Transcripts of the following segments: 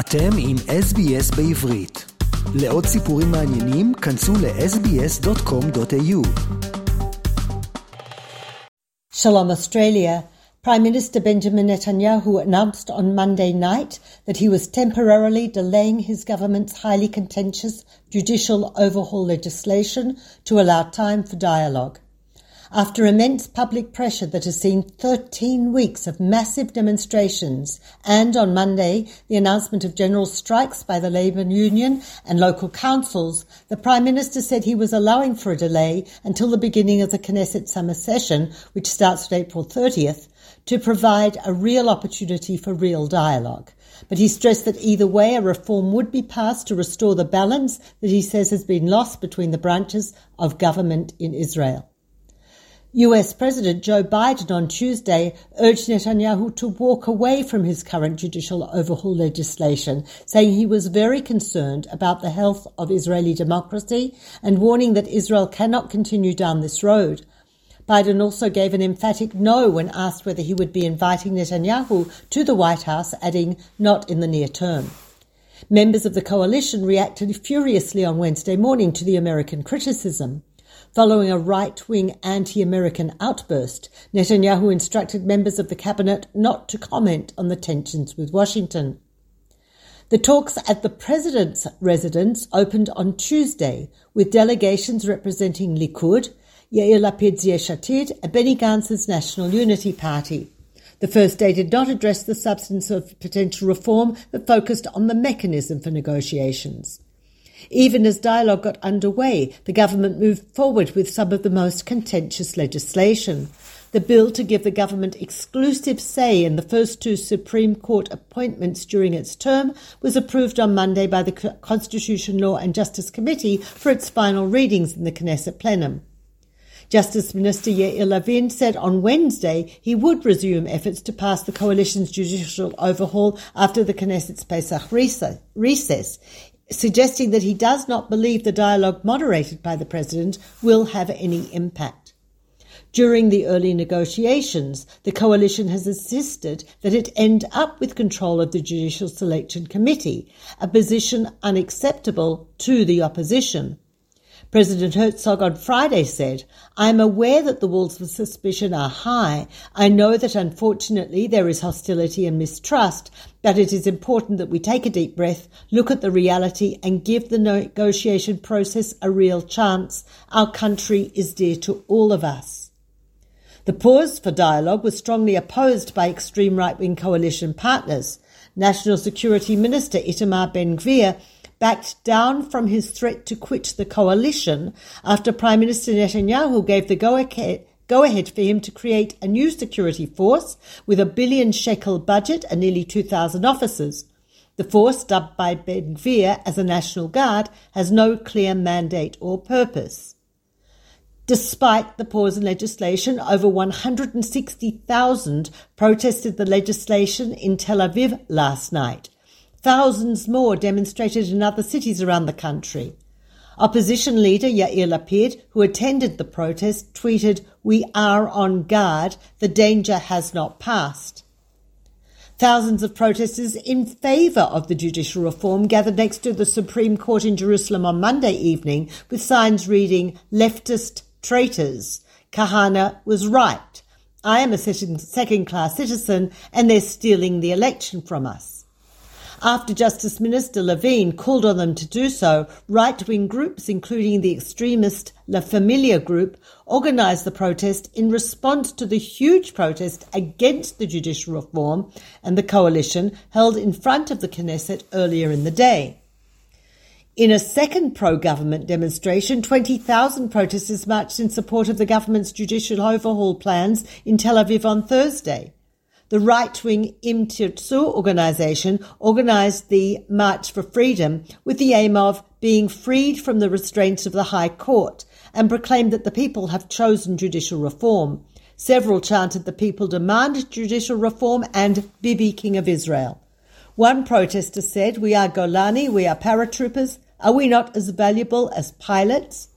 אתם עם SBS בעברית. לעוד סיפורים מעניינים, כנסו ל-sbs.com.au. Shalom Australia. Prime Minister Benjamin Netanyahu announced on Monday night that he was temporarily delaying his government's highly contentious judicial overhaul legislation to allow time for dialogue. After immense public pressure that has seen 13 weeks of massive demonstrations and on Monday the announcement of general strikes by the Labour Union and local councils, the Prime Minister said he was allowing for a delay until the beginning of the Knesset summer session, which starts on April 30th, to provide a real opportunity for real dialogue. But he stressed that either way, a reform would be passed to restore the balance that he says has been lost between the branches of government in Israel. US President Joe Biden on Tuesday urged Netanyahu to walk away from his current judicial overhaul legislation, saying he was very concerned about the health of Israeli democracy and warning that Israel cannot continue down this road. Biden also gave an emphatic no when asked whether he would be inviting Netanyahu to the White House, adding, not in the near term. Members of the coalition reacted furiously on Wednesday morning to the American criticism. Following a right wing anti American outburst, Netanyahu instructed members of the cabinet not to comment on the tensions with Washington. The talks at the president's residence opened on Tuesday with delegations representing Likud, Yair Lapid's Yesh and Benny Gantz's National Unity Party. The first day did not address the substance of potential reform, but focused on the mechanism for negotiations. Even as dialogue got underway, the government moved forward with some of the most contentious legislation. The bill to give the government exclusive say in the first two Supreme Court appointments during its term was approved on Monday by the Constitution, Law and Justice Committee for its final readings in the Knesset plenum. Justice Minister Yariv Levin said on Wednesday he would resume efforts to pass the coalition's judicial overhaul after the Knesset's Pesach recess suggesting that he does not believe the dialogue moderated by the president will have any impact. During the early negotiations, the coalition has insisted that it end up with control of the Judicial Selection Committee, a position unacceptable to the opposition. President Herzog on Friday said, I am aware that the walls of suspicion are high. I know that unfortunately there is hostility and mistrust, but it is important that we take a deep breath, look at the reality, and give the negotiation process a real chance. Our country is dear to all of us. The pause for dialogue was strongly opposed by extreme right wing coalition partners. National Security Minister Itamar Ben Gvir backed down from his threat to quit the coalition after Prime Minister Netanyahu gave the go ahead, for him to create a new security force with a billion shekel budget and nearly 2,000 officers. The force, dubbed by Ben Gvir as a National Guard, has no clear mandate or purpose. Despite the pause in legislation, over 160,000 protested the legislation in Tel Aviv last night. Thousands more demonstrated in other cities around the country. Opposition leader Yair Lapid, who attended the protest, tweeted, We are on guard. The danger has not passed. Thousands of protesters in favour of the judicial reform gathered next to the Supreme Court in Jerusalem on Monday evening with signs reading, Leftist traitors. Kahane was right. I am a second class citizen and they're stealing the election from us. After Justice Minister Levin called on them to do so, right wing groups, including the extremist La Familia group, organised the protest in response to the huge protest against the judicial reform and the coalition held in front of the Knesset earlier in the day. In a second pro government demonstration, 20,000 protesters marched in support of the government's judicial overhaul plans in Tel Aviv on Thursday. The right-wing Im organization organized the March for Freedom with the aim of being freed from the restraints of the High Court and proclaimed that the people have chosen judicial reform. Several chanted the people demand judicial reform and Bibi King of Israel. One protester said, We are Golani, we are paratroopers. Are we not as valuable as pilots?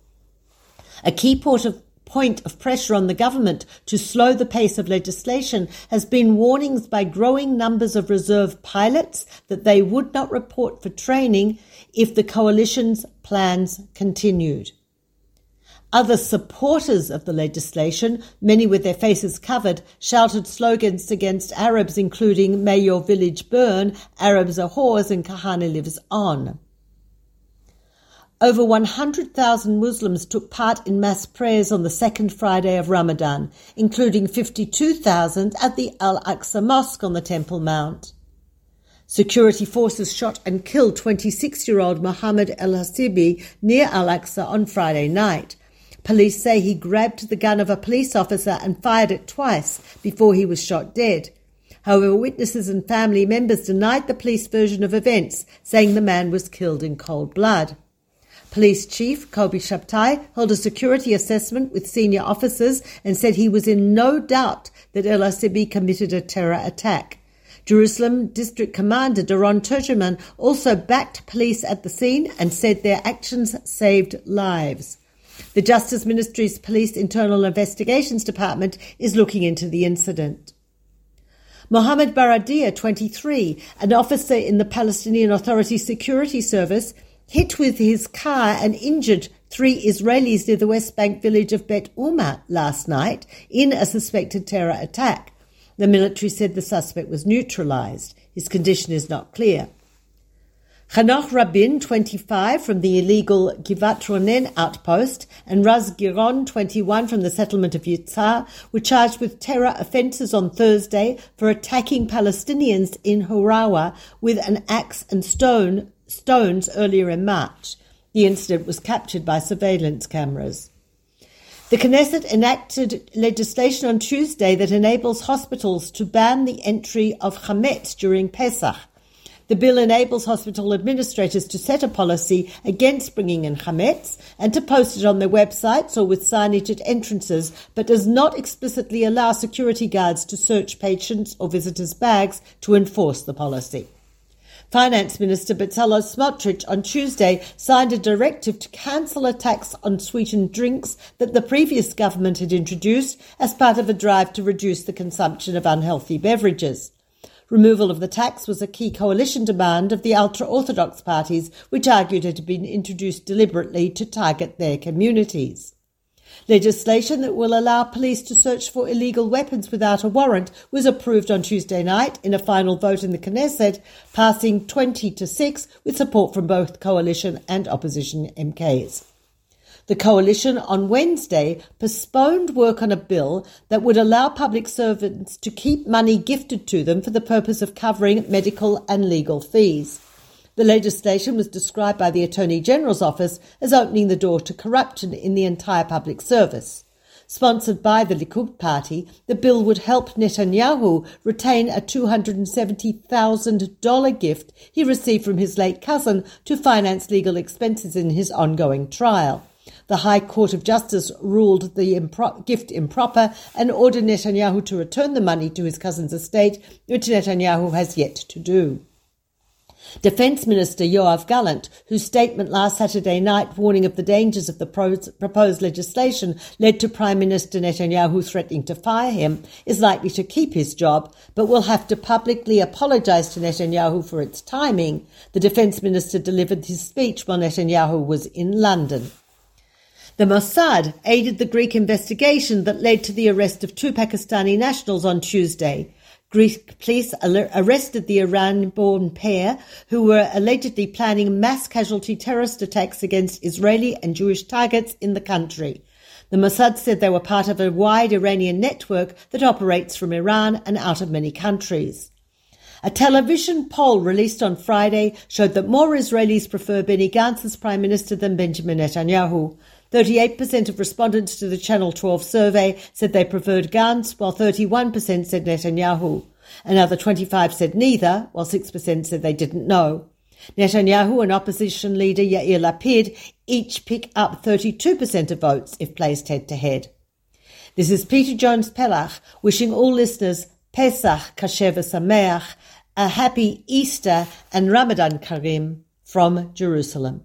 A key part of point of pressure on the government to slow the pace of legislation has been warnings by growing numbers of reserve pilots that they would not report for training if the coalition's plans continued. Other supporters of the legislation, many with their faces covered, shouted slogans against Arabs, including May your village burn, Arabs are whores, and Kahane lives on. Over 100,000 Muslims took part in mass prayers on the second Friday of Ramadan, including 52,000 at the Al Aqsa Mosque on the Temple Mount. Security forces shot and killed 26 year old Mohammed El Hasibi near Al Aqsa on Friday night. Police say he grabbed the gun of a police officer and fired it twice before he was shot dead. However, witnesses and family members denied the police version of events, saying the man was killed in cold blood. Police Chief Kobi Shabtai held a security assessment with senior officers and said he was in no doubt that El Hasibi committed a terror attack. Jerusalem District Commander Doron Turgeman also backed police at the scene and said their actions saved lives. The Justice Ministry's Police Internal Investigations Department is looking into the incident. Mohammed Baradia, 23, an officer in the Palestinian Authority Security Service, hit with his car and injured three Israelis near the West Bank village of Bet Uma last night in a suspected terror attack. The military said the suspect was neutralized. His condition is not clear. Hanoch Rabin, 25, from the illegal Givat Ronen outpost, and Raz Giron, 21, from the settlement of Yitzhar, were charged with terror offences on Thursday for attacking Palestinians in Huwara with an axe and stone, stones earlier in March. The incident was captured by surveillance cameras. The Knesset enacted legislation on Tuesday that enables hospitals to ban the entry of chametz during Pesach. The bill enables hospital administrators to set a policy against bringing in chametz and to post it on their websites or with signage at entrances, but does not explicitly allow security guards to search patients' or visitors' bags to enforce the policy. Finance Minister Bezalel Smotrich on Tuesday signed a directive to cancel a tax on sweetened drinks that the previous government had introduced as part of a drive to reduce the consumption of unhealthy beverages. Removal of the tax was a key coalition demand of the ultra Orthodox parties, which argued it had been introduced deliberately to target their communities. Legislation that will allow police to search for illegal weapons without a warrant was approved on Tuesday night in a final vote in the Knesset, passing 20 to 6 with support from both coalition and opposition MKs. The coalition on Wednesday postponed work on a bill that would allow public servants to keep money gifted to them for the purpose of covering medical and legal fees. The legislation was described by the Attorney General's office as opening the door to corruption in the entire public service. Sponsored by the Likud party, the bill would help Netanyahu retain a $270,000 gift he received from his late cousin to finance legal expenses in his ongoing trial. The High Court of Justice ruled the impro- gift improper and ordered Netanyahu to return the money to his cousin's estate, which Netanyahu has yet to do. Defence Minister Yoav Gallant, whose statement last Saturday night warning of the dangers of the proposed legislation led to Prime Minister Netanyahu threatening to fire him, is likely to keep his job, but will have to publicly apologise to Netanyahu for its timing. The Defence Minister delivered his speech while Netanyahu was in London. The Mossad aided the Greek investigation that led to the arrest of two Pakistani nationals on Tuesday. Greek police arrested the Iran-born pair who were allegedly planning mass casualty terrorist attacks against Israeli and Jewish targets in the country. The Mossad said they were part of a wide Iranian network that operates from Iran and out of many countries. A television poll released on Friday showed that more Israelis prefer Benny Gantz as Prime Minister than Benjamin Netanyahu. 38% of respondents to the Channel 12 survey said they preferred Gantz, while 31% said Netanyahu. Another 25 said neither, while 6% said they didn't know. Netanyahu and opposition leader Yair Lapid each pick up 32% of votes if placed head to head. This is Peta Jones Pellach wishing all listeners Pesach Kasher Sameach, a happy Easter and Ramadan Karim from Jerusalem.